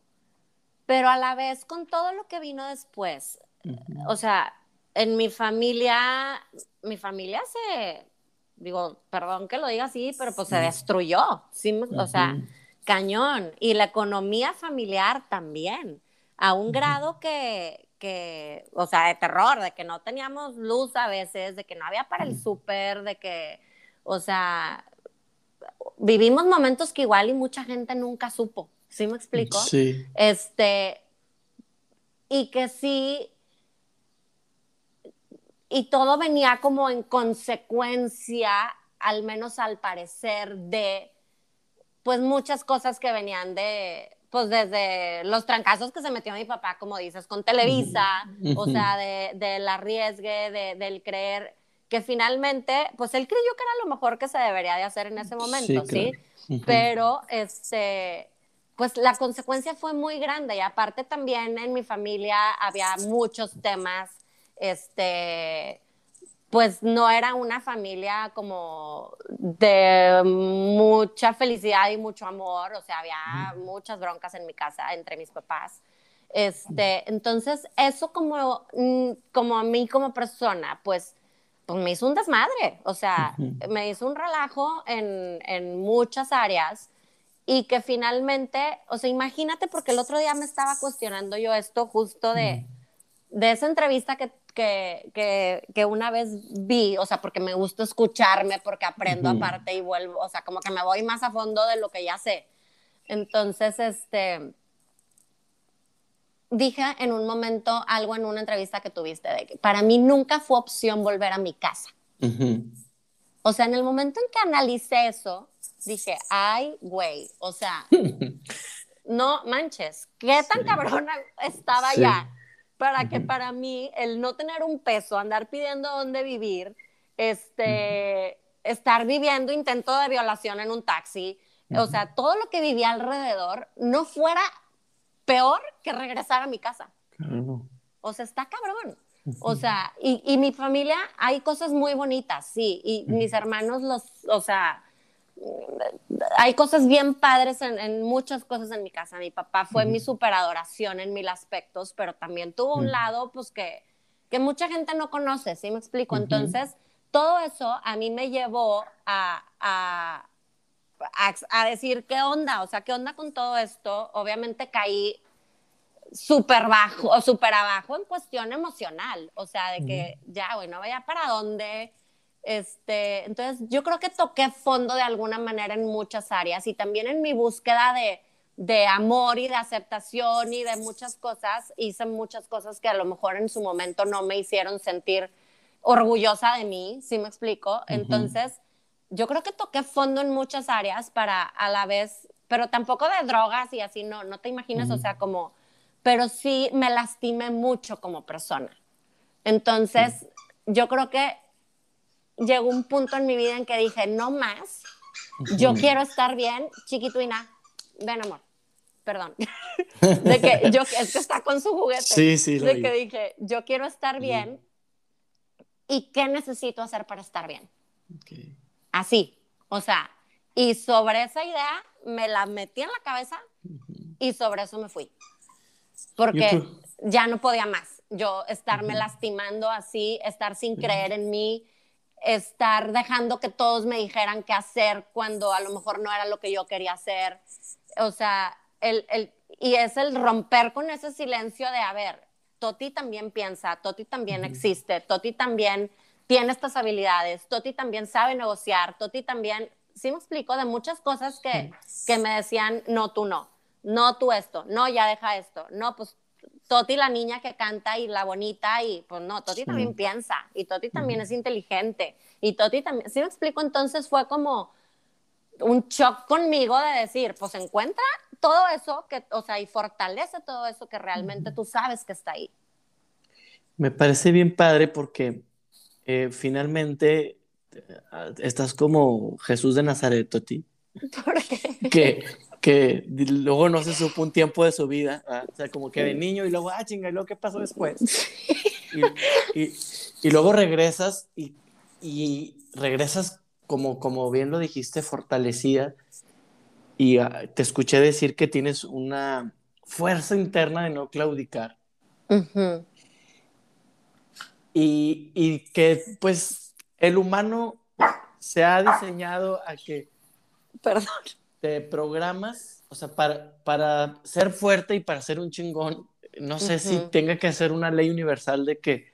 pero a la vez con todo lo que vino después, o sea, en mi familia, mi familia se, digo, perdón que lo diga así, pero pues se destruyó, ¿sí? o sea, cañón. Y la economía familiar también, a un grado que, que, o sea, de terror, de que no teníamos luz a veces, de que no había para el súper, de que, o sea, vivimos momentos que igual y mucha gente nunca supo, ¿sí me explico?
Sí.
Este, y que sí, y todo venía como en consecuencia, al menos al parecer, de pues muchas cosas que venían de, pues desde los trancazos que se metió mi papá, como dices, con Televisa, o sea, de, del arriesgue, de, del creer que finalmente, pues él creyó que era lo mejor que se debería de hacer en ese momento, ¿sí? Pero, este, pues la consecuencia fue muy grande. Y aparte también en mi familia había muchos temas este, pues no era una familia como de mucha felicidad y mucho amor, o sea, había muchas broncas en mi casa entre mis papás. Este, entonces, eso como, mm, como a mí como persona, pues, pues me hizo un desmadre, o sea, me hizo un relajo en, en muchas áreas y que finalmente, o sea, imagínate porque el otro día me estaba cuestionando yo esto justo de, de esa entrevista que que, que, una vez vi, o sea, porque me gusta escucharme, porque aprendo aparte y vuelvo, o sea, como que me voy más a fondo de lo que ya sé. Entonces, este, dije en un momento algo en una entrevista que tuviste, de que para mí nunca fue opción volver a mi casa. O sea, en el momento en que analicé eso, dije, ay, güey, o sea, no manches, qué tan cabrona estaba ya para que para mí el no tener un peso, andar pidiendo dónde vivir, este, estar viviendo intento de violación en un taxi, o sea, todo lo que vivía alrededor no fuera peor que regresar a mi casa. O sea, está cabrón. O sea, y, y, mi familia, hay cosas muy bonitas, sí, y mis hermanos los, o sea, hay cosas bien padres en, muchas cosas en mi casa. Mi papá fue mi superadoración en mil aspectos, pero también tuvo un lado, pues, que, que mucha gente no conoce, ¿sí me explico? Entonces, todo eso a mí me llevó a, a, a, decir, ¿qué onda? O sea, ¿qué onda con todo esto? Obviamente caí súper bajo, o súper abajo en cuestión emocional, o sea, de que ya, güey, no vaya para dónde, este, entonces, yo creo que toqué fondo de alguna manera en muchas áreas y también en mi búsqueda de, de amor y de aceptación y de muchas cosas, hice muchas cosas que a lo mejor en su momento no me hicieron sentir orgullosa de mí, ¿sí me explico? Entonces, yo creo que toqué fondo en muchas áreas para a la vez, pero tampoco de drogas y así, no, no te imaginas, o sea, como, pero sí me lastimé mucho como persona. Entonces, yo creo que llegó un punto en mi vida en que dije, no más, yo quiero estar bien, chiquituina, ven amor, perdón, de que yo, es que está con su juguete,
sí, sí,
de que dije, yo quiero estar bien y qué necesito hacer para estar bien. Así, o sea, y sobre esa idea me la metí en la cabeza y sobre eso me fui, porque ya no podía más, yo estarme lastimando así, estar sin creer en mí, estar dejando que todos me dijeran qué hacer cuando a lo mejor no era lo que yo quería hacer. O sea, el, el, y es el romper con ese silencio de, a ver, Toti también piensa, Toti también existe, Toti también tiene estas habilidades, Toti también sabe negociar, Toti también, sí me explico, de muchas cosas que, que me decían, no, tú no, no tú esto, no, ya deja esto, no, pues Toti la niña que canta y la bonita y pues no, Toti también piensa y Toti también es inteligente y Toti también, ¿sí me explico? Entonces fue como un shock conmigo de decir, pues encuentra todo eso que, o sea, y fortalece todo eso que realmente tú sabes que está ahí.
Me parece bien padre porque eh, finalmente eh, estás como Jesús de Nazaret, Toti.
¿Por qué?
Que que luego no se supo un tiempo de su vida, o sea, como que de niño y luego, ah, chinga, ¿y luego qué pasó después? y, y, luego regresas y y regresas como, como bien lo dijiste, fortalecida y ah, te escuché decir que tienes una fuerza interna de no claudicar. Y, y que pues el humano se ha diseñado a que
Perdón.
te programas, o sea, para, para ser fuerte y para ser un chingón, no sé si tenga que ser una ley universal de que,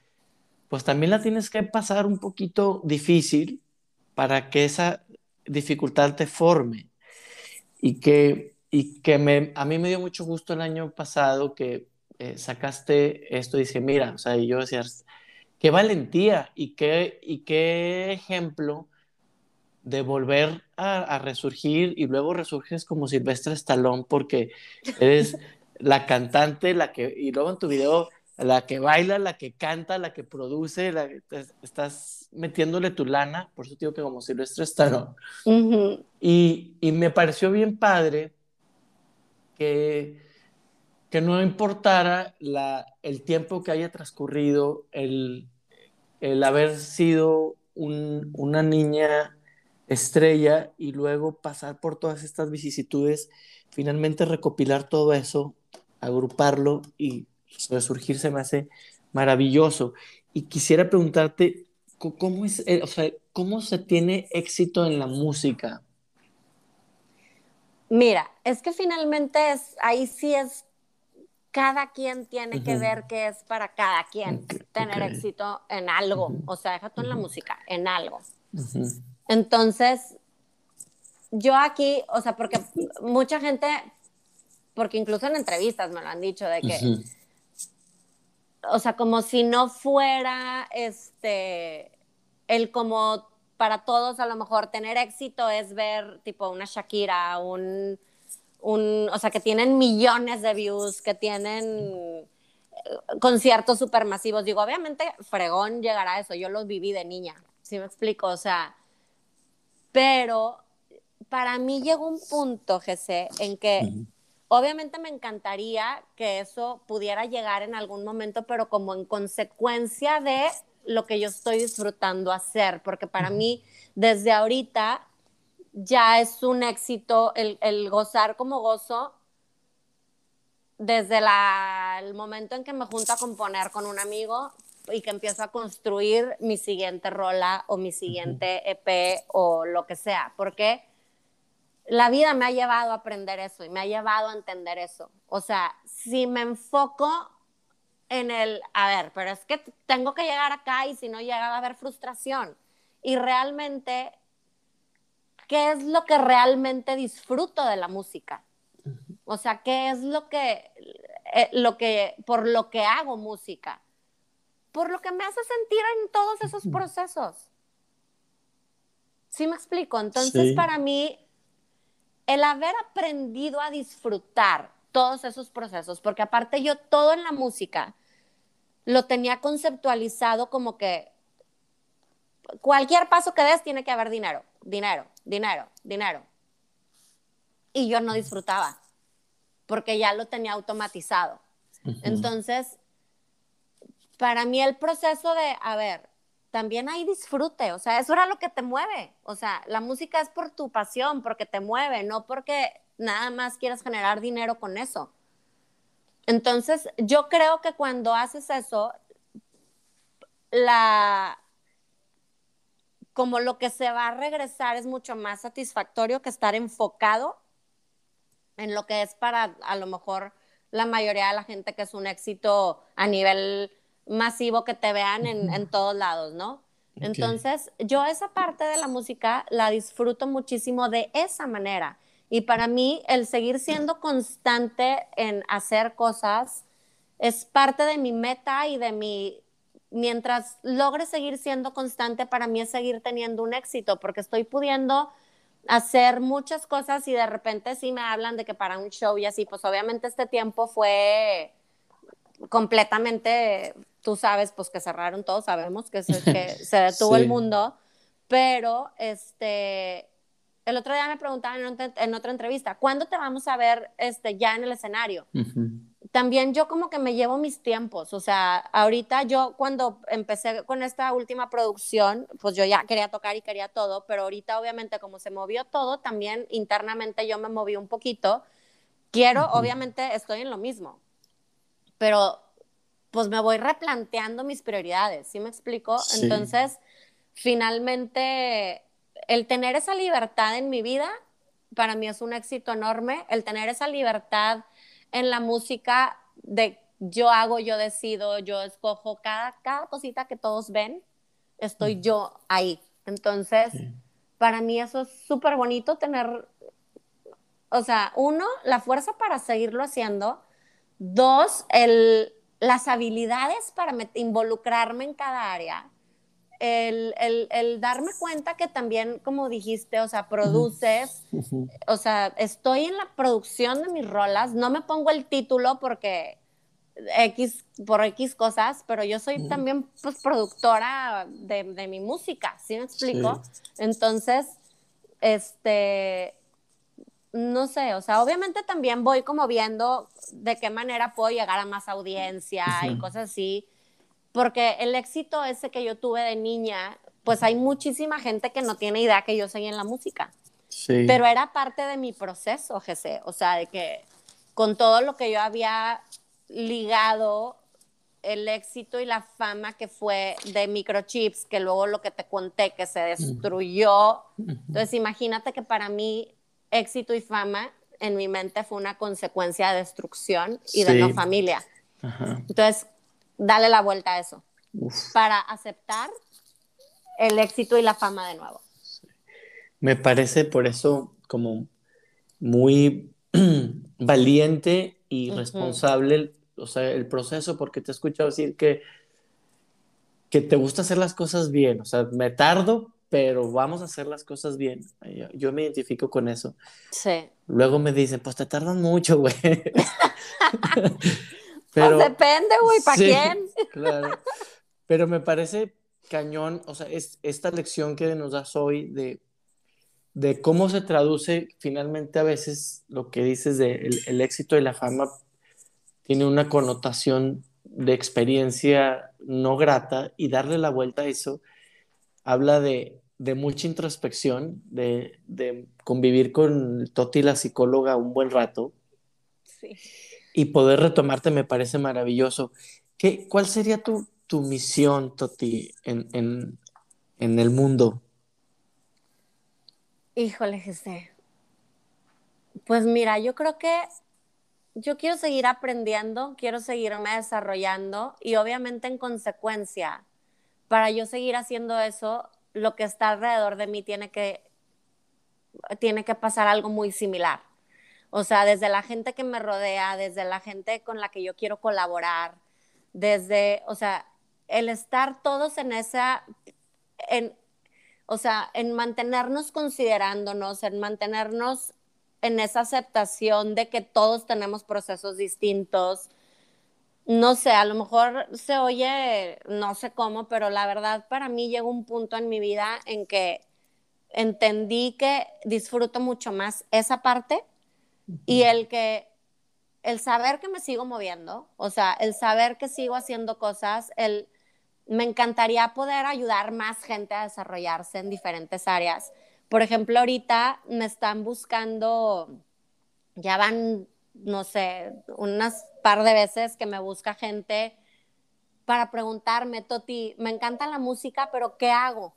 pues también la tienes que pasar un poquito difícil para que esa dificultad te forme. Y que, y que me, a mí me dio mucho gusto el año pasado que eh, sacaste esto y dije, mira, o sea, y yo decía, qué valentía y qué, y qué ejemplo de volver a, resurgir y luego resurges como Silvestre Stallone porque eres la cantante, la que, y luego en tu video, la que baila, la que canta, la que produce, la, estás metiéndole tu lana, por eso digo que como Silvestre Stallone. y, y, me pareció bien padre que, que no importara la, el tiempo que haya transcurrido, el, el haber sido un, una niña estrella y luego pasar por todas estas vicisitudes, finalmente recopilar todo eso, agruparlo y resurgir se me hace maravilloso. Y quisiera preguntarte, ¿cómo, es, eh, o sea, ¿cómo se tiene éxito en la música?
Mira, es que finalmente es, ahí sí es, cada quien tiene que ver qué es para cada quien tener éxito en algo, o sea, déjate en la música, en algo. Entonces, yo aquí, o sea, porque mucha gente, porque incluso en entrevistas me lo han dicho, de que, o sea, como si no fuera, este, el como para todos a lo mejor tener éxito es ver tipo una Shakira, un, un o sea, que tienen millones de views, que tienen eh, conciertos supermasivos. Digo, obviamente, fregón llegará a eso, yo los viví de niña, ¿sí me explico? O sea, pero para mí llegó un punto, Jesse, en que obviamente me encantaría que eso pudiera llegar en algún momento, pero como en consecuencia de lo que yo estoy disfrutando hacer, porque para mí desde ahorita ya es un éxito el, gozar como gozo desde el momento en que me junto a componer con un amigo y que empiezo a construir mi siguiente rola o mi siguiente EP o lo que sea, porque la vida me ha llevado a aprender eso y me ha llevado a entender eso. O sea, si me enfoco en el, a ver, pero es que tengo que llegar acá y si no llega a haber frustración. Y realmente, ¿qué es lo que realmente disfruto de la música? O sea, ¿qué es lo que, eh, lo que, por lo que hago música? por lo que me hace sentir en todos esos procesos. ¿Sí me explico? Entonces, para mí, el haber aprendido a disfrutar todos esos procesos, porque aparte yo todo en la música lo tenía conceptualizado como que cualquier paso que des tiene que haber dinero, dinero, dinero, dinero. Y yo no disfrutaba, porque ya lo tenía automatizado. Entonces, para mí el proceso de, a ver, también hay disfrute, o sea, eso era lo que te mueve, o sea, la música es por tu pasión, porque te mueve, no porque nada más quieras generar dinero con eso. Entonces, yo creo que cuando haces eso, la como lo que se va a regresar es mucho más satisfactorio que estar enfocado en lo que es para a lo mejor la mayoría de la gente que es un éxito a nivel masivo que te vean en, todos lados, ¿no? Entonces, yo esa parte de la música la disfruto muchísimo de esa manera. Y para mí, el seguir siendo constante en hacer cosas es parte de mi meta y de mi... Mientras logre seguir siendo constante, para mí es seguir teniendo un éxito, porque estoy pudiendo hacer muchas cosas y de repente sí me hablan de que para un show y así, pues obviamente este tiempo fue completamente tú sabes, pues que cerraron, todos sabemos que se, que se detuvo el mundo, pero este, el otro día me preguntaban en, otra entrevista, ¿cuándo te vamos a ver este, ya en el escenario? También yo como que me llevo mis tiempos, o sea, ahorita yo cuando empecé con esta última producción, pues yo ya quería tocar y quería todo, pero ahorita obviamente como se movió todo, también internamente yo me moví un poquito. Quiero, obviamente estoy en lo mismo, pero pues me voy replanteando mis prioridades, ¿sí me explico? Entonces, finalmente, el tener esa libertad en mi vida, para mí es un éxito enorme, el tener esa libertad en la música de yo hago, yo decido, yo escojo cada, cada cosita que todos ven, estoy yo ahí. Entonces, para mí eso es súper bonito tener, o sea, uno, la fuerza para seguirlo haciendo, dos, el, las habilidades para involucrarme en cada área el, darme cuenta que también, como dijiste, o sea, produces, o sea, estoy en la producción de mis rolas, no me pongo el título porque X, por X cosas, pero yo soy también, pues, productora de, mi música, ¿sí me explico? Entonces, este, no sé, o sea, obviamente también voy como viendo de qué manera puedo llegar a más audiencia y cosas así porque el éxito ese que yo tuve de niña, pues hay muchísima gente que no tiene idea que yo soy en la música. Sí. Pero era parte de mi proceso, Jesse. O sea, de que con todo lo que yo había ligado, el éxito y la fama que fue de microchips, que luego lo que te conté, que se destruyó. Entonces, imagínate que para mí éxito y fama en mi mente fue una consecuencia de destrucción y de no familia. Entonces, dale la vuelta a eso para aceptar el éxito y la fama de nuevo.
Me parece por eso como muy valiente y responsable, o sea, el proceso, porque te he escuchado decir que, que te gusta hacer las cosas bien, o sea, me tardo, pero vamos a hacer las cosas bien. Yo, me identifico con eso. Sí. Luego me dicen, pues te tardan mucho, güey.
Pero, pues depende, güey, ¿para quién?
Claro. Pero me parece cañón, o sea, es esta lección que nos das hoy de, de cómo se traduce finalmente a veces lo que dices de el, éxito y la fama tiene una connotación de experiencia no grata y darle la vuelta a eso habla de, de mucha introspección, de, de, convivir con Toti, la psicóloga, un buen rato. Sí y poder retomarte me parece maravilloso. ¿Qué, ¿Cuál sería tu, tu misión, Toti, en, en, en, el mundo?
Híjole, José. Pues mira, yo creo que yo quiero seguir aprendiendo, quiero seguirme desarrollando y obviamente en consecuencia, para yo seguir haciendo eso, lo que está alrededor de mí tiene que, tiene que pasar algo muy similar. O sea, desde la gente que me rodea, desde la gente con la que yo quiero colaborar, desde, o sea, el estar todos en esa, en, o sea, en mantenernos considerándonos, en mantenernos en esa aceptación de que todos tenemos procesos distintos. No sé, a lo mejor se oye, no sé cómo, pero la verdad para mí llegó un punto en mi vida en que entendí que disfruto mucho más esa parte y el que, el saber que me sigo moviendo, o sea, el saber que sigo haciendo cosas, el, me encantaría poder ayudar más gente a desarrollarse en diferentes áreas. Por ejemplo, ahorita me están buscando, ya van, no sé, unas par de veces que me busca gente para preguntarme, Toti, me encanta la música, pero ¿qué hago?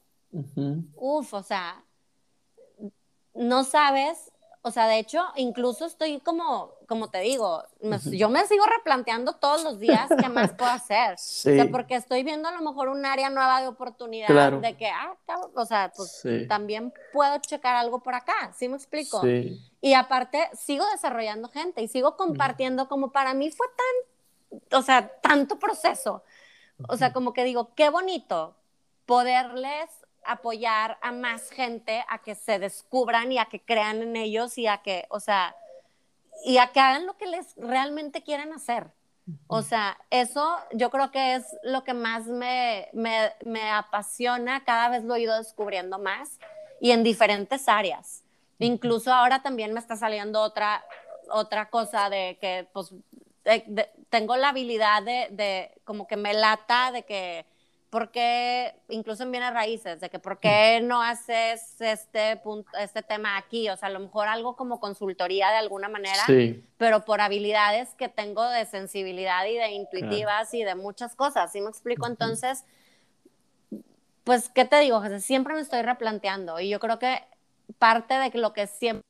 Uf, o sea, no sabes o sea, de hecho, incluso estoy como, como te digo, yo me sigo replanteando todos los días qué más puedo hacer. O sea, porque estoy viendo a lo mejor un área nueva de oportunidad de que, ah, o sea, pues también puedo checar algo por acá, ¿sí me explico? Y aparte, sigo desarrollando gente y sigo compartiendo como para mí fue tan, o sea, tanto proceso. O sea, como que digo, qué bonito poderles apoyar a más gente a que se descubran y a que crean en ellos y a que, o sea, y a que hagan lo que les realmente quieren hacer. O sea, eso yo creo que es lo que más me, me, me apasiona, cada vez lo he ido descubriendo más y en diferentes áreas. Incluso ahora también me está saliendo otra, otra cosa de que pues tengo la habilidad de, de, como que me lata de que, ¿por qué, incluso en bienes raíces, de que por qué no haces este, punto, este tema aquí? O sea, a lo mejor algo como consultoría de alguna manera, pero por habilidades que tengo de sensibilidad y de intuitivas y de muchas cosas, ¿sí me explico? Entonces, pues, ¿qué te digo, José? Siempre me estoy replanteando y yo creo que parte de lo que siempre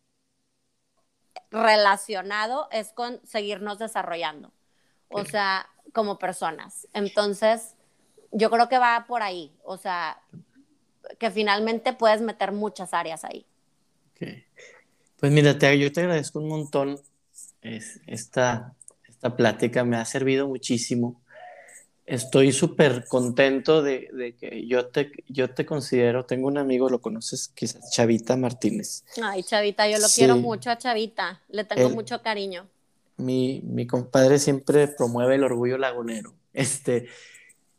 relacionado es con seguirnos desarrollando, o sea, como personas. Entonces, yo creo que va por ahí, o sea, que finalmente puedes meter muchas áreas ahí.
Pues mira, te, yo te agradezco un montón es, esta, esta plática, me ha servido muchísimo estoy súper contento de, que yo te, yo te considero, tengo un amigo, lo conoces, quizás Chavita Martínez.
Ay, Chavita, yo lo quiero mucho a Chavita, le tengo mucho cariño.
Mi, mi, compadre siempre promueve el orgullo lagunero. Este,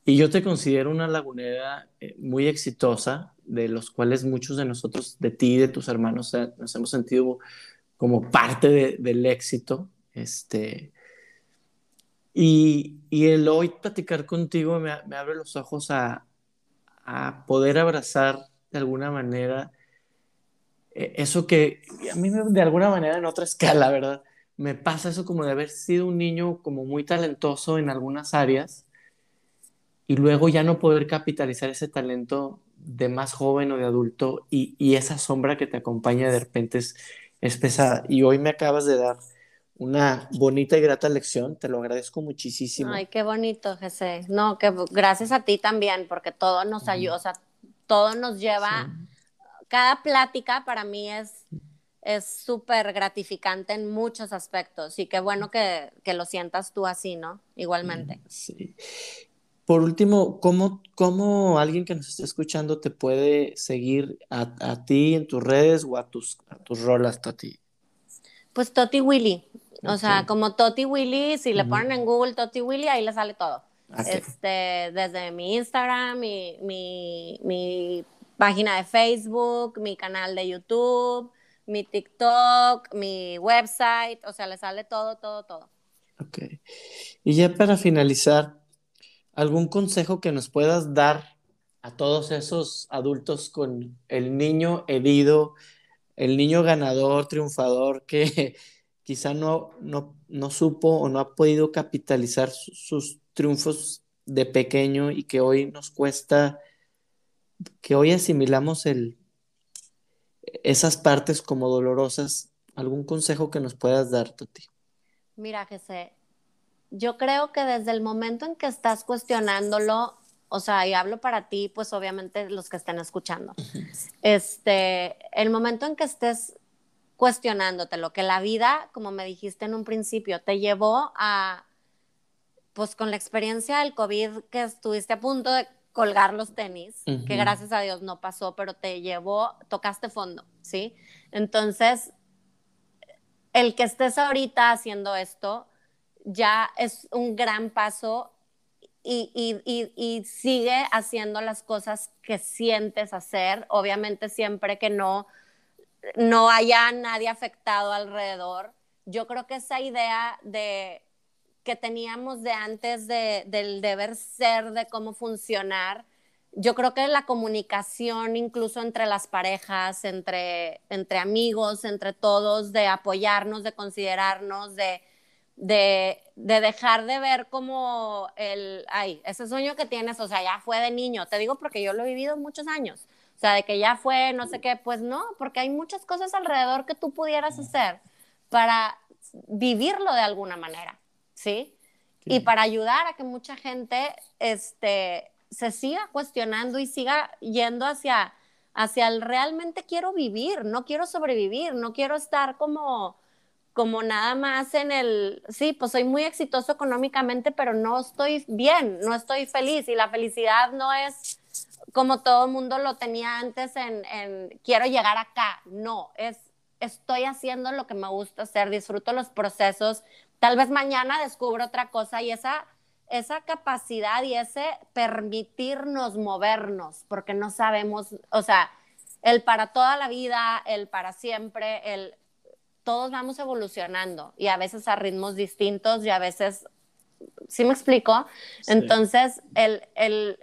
y yo te considero una lagunera eh, muy exitosa, de los cuales muchos de nosotros, de ti y de tus hermanos, nos hemos sentido como parte del éxito. Este, y, y el hoy platicar contigo me, me abre los ojos a, a, poder abrazar de alguna manera eh, eso que a mí de alguna manera en otra escala, ¿verdad? Me pasa eso como de haber sido un niño como muy talentoso en algunas áreas y luego ya no poder capitalizar ese talento de más joven o de adulto y, y esa sombra que te acompaña de repente es, es pesada. Y hoy me acabas de dar una bonita y grata lección. Te lo agradezco muchísimo.
Ay, qué bonito, José. No, que gracias a ti también, porque todo nos ayuda, o sea, todo nos lleva. Cada plática para mí es es súper gratificante en muchos aspectos y qué bueno que, que, lo sientas tú así, ¿no? Igualmente.
Sí. Por último, ¿cómo, ¿cómo, alguien que nos esté escuchando te puede seguir a, a ti en tus redes o a tus, a tus rolas, Toti?
Pues Toti Willy, o sea, como Toti Willy, si le ponen en Google Toti Willy, ahí le sale todo. Este, desde mi Instagram, mi, mi, mi, página de Facebook, mi canal de YouTube, mi TikTok, mi website, o sea, le sale todo, todo, todo.
Ok. Y ya para finalizar, ¿algún consejo que nos puedas dar a todos esos adultos con el niño herido, el niño ganador, triunfador, que quizá no, no, no supo o no ha podido capitalizar sus triunfos de pequeño y que hoy nos cuesta, que hoy asimilamos el, esas partes como dolorosas. ¿Algún consejo que nos puedas dar, Toti?
Mira, José, yo creo que desde el momento en que estás cuestionándolo, o sea, y hablo para ti, pues obviamente los que estén escuchando, este, el momento en que estés cuestionándote lo que la vida, como me dijiste en un principio, te llevó a, pues con la experiencia del COVID que estuviste a punto de colgar los tenis, que gracias a Dios no pasó, pero te llevó, tocaste fondo, ¿sí? Entonces, el que estés ahorita haciendo esto ya es un gran paso y, y, y, sigue haciendo las cosas que sientes hacer, obviamente siempre que no no haya nadie afectado alrededor. Yo creo que esa idea de que teníamos de antes del deber ser, de cómo funcionar, yo creo que la comunicación incluso entre las parejas, entre, entre amigos, entre todos, de apoyarnos, de considerarnos, de, de, de, dejar de ver como el, ay, ese sueño que tienes, o sea, ya fue de niño, te digo porque yo lo he vivido muchos años. O sea, de que ya fue, no sé qué, pues no, porque hay muchas cosas alrededor que tú pudieras hacer para vivirlo de alguna manera, ¿sí? Y para ayudar a que mucha gente este, se siga cuestionando y siga yendo hacia, hacia el realmente quiero vivir, no quiero sobrevivir, no quiero estar como, como nada más en el, sí, pues soy muy exitoso económicamente, pero no estoy bien, no estoy feliz y la felicidad no es como todo el mundo lo tenía antes en, quiero llegar acá. No, es estoy haciendo lo que me gusta hacer, disfruto los procesos. Tal vez mañana descubro otra cosa y esa, esa capacidad y ese permitirnos movernos, porque no sabemos, o sea, el para toda la vida, el para siempre, el todos vamos evolucionando y a veces a ritmos distintos y a veces, ¿sí me explico? Entonces, el, el,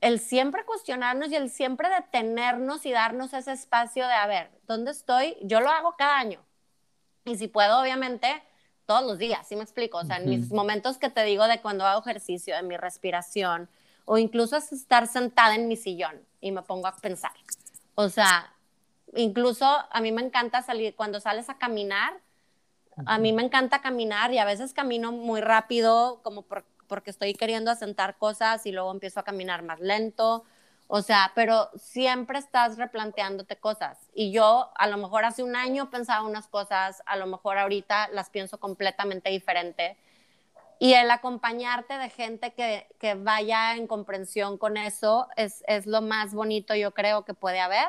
el siempre cuestionarnos y el siempre detenernos y darnos ese espacio de, a ver, ¿dónde estoy? Yo lo hago cada año. Y si puedo, obviamente, todos los días, ¿sí me explico? O sea, en mis momentos que te digo de cuando hago ejercicio, de mi respiración, o incluso es estar sentada en mi sillón y me pongo a pensar. O sea, incluso a mí me encanta salir, cuando sales a caminar, a mí me encanta caminar y a veces camino muy rápido, como porque estoy queriendo asentar cosas y luego empiezo a caminar más lento. O sea, pero siempre estás replanteándote cosas. Y yo a lo mejor hace un año pensaba unas cosas, a lo mejor ahorita las pienso completamente diferente. Y el acompañarte de gente que, que vaya en comprensión con eso es, es lo más bonito, yo creo, que puede haber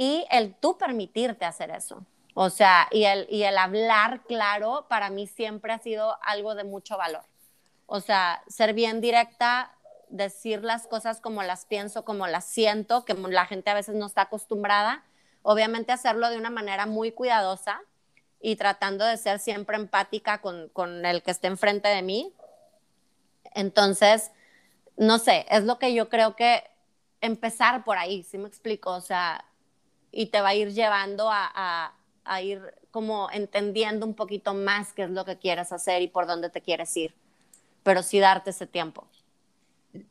y el tú permitirte hacer eso. O sea, y el, y el hablar claro para mí siempre ha sido algo de mucho valor. O sea, ser bien directa, decir las cosas como las pienso, como las siento, que la gente a veces no está acostumbrada. Obviamente hacerlo de una manera muy cuidadosa y tratando de ser siempre empática con, con el que esté enfrente de mí. Entonces, no sé, es lo que yo creo que empezar por ahí, ¿sí me explico? O sea, y te va a ir llevando a, ir como entendiendo un poquito más qué es lo que quieres hacer y por dónde te quieres ir, pero sí darte ese tiempo.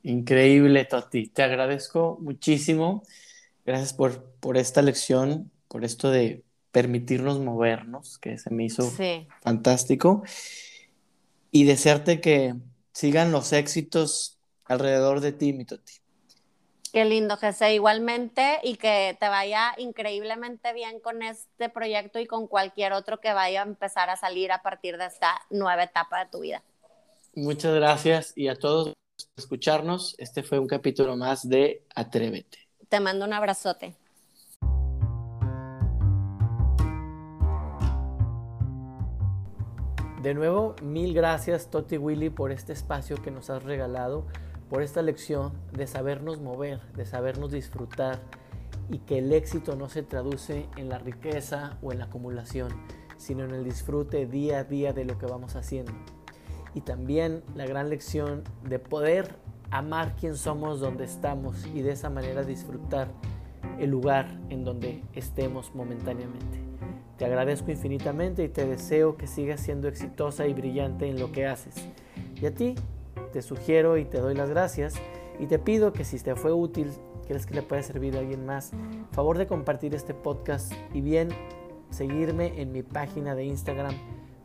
Increíble, Toti. Te agradezco muchísimo. Gracias por, por esta lección, por esto de permitirnos movernos, que se me hizo fantástico. Y desearte que sigan los éxitos alrededor de ti, mi Toti.
Qué lindo, Jesse. Igualmente y que te vaya increíblemente bien con este proyecto y con cualquier otro que vaya a empezar a salir a partir de esta nueva etapa de tu vida.
Muchas gracias y a todos por escucharnos. Este fue un capítulo más de Atrévete.
Te mando un abrazote.
De nuevo, mil gracias Toti Willy por este espacio que nos has regalado por esta lección de sabernos mover, de sabernos disfrutar y que el éxito no se traduce en la riqueza o en la acumulación, sino en el disfrute día a día de lo que vamos haciendo. Y también la gran lección de poder amar quien somos donde estamos y de esa manera disfrutar el lugar en donde estemos momentáneamente. Te agradezco infinitamente y te deseo que sigas siendo exitosa y brillante en lo que haces. Y a ti, te sugiero y te doy las gracias y te pido que si te fue útil, crees que le puede servir a alguien más, favor de compartir este podcast y bien seguirme en mi página de Instagram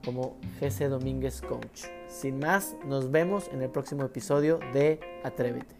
como GC Domínguez Coach. Sin más, nos vemos en el próximo episodio de Atrévete.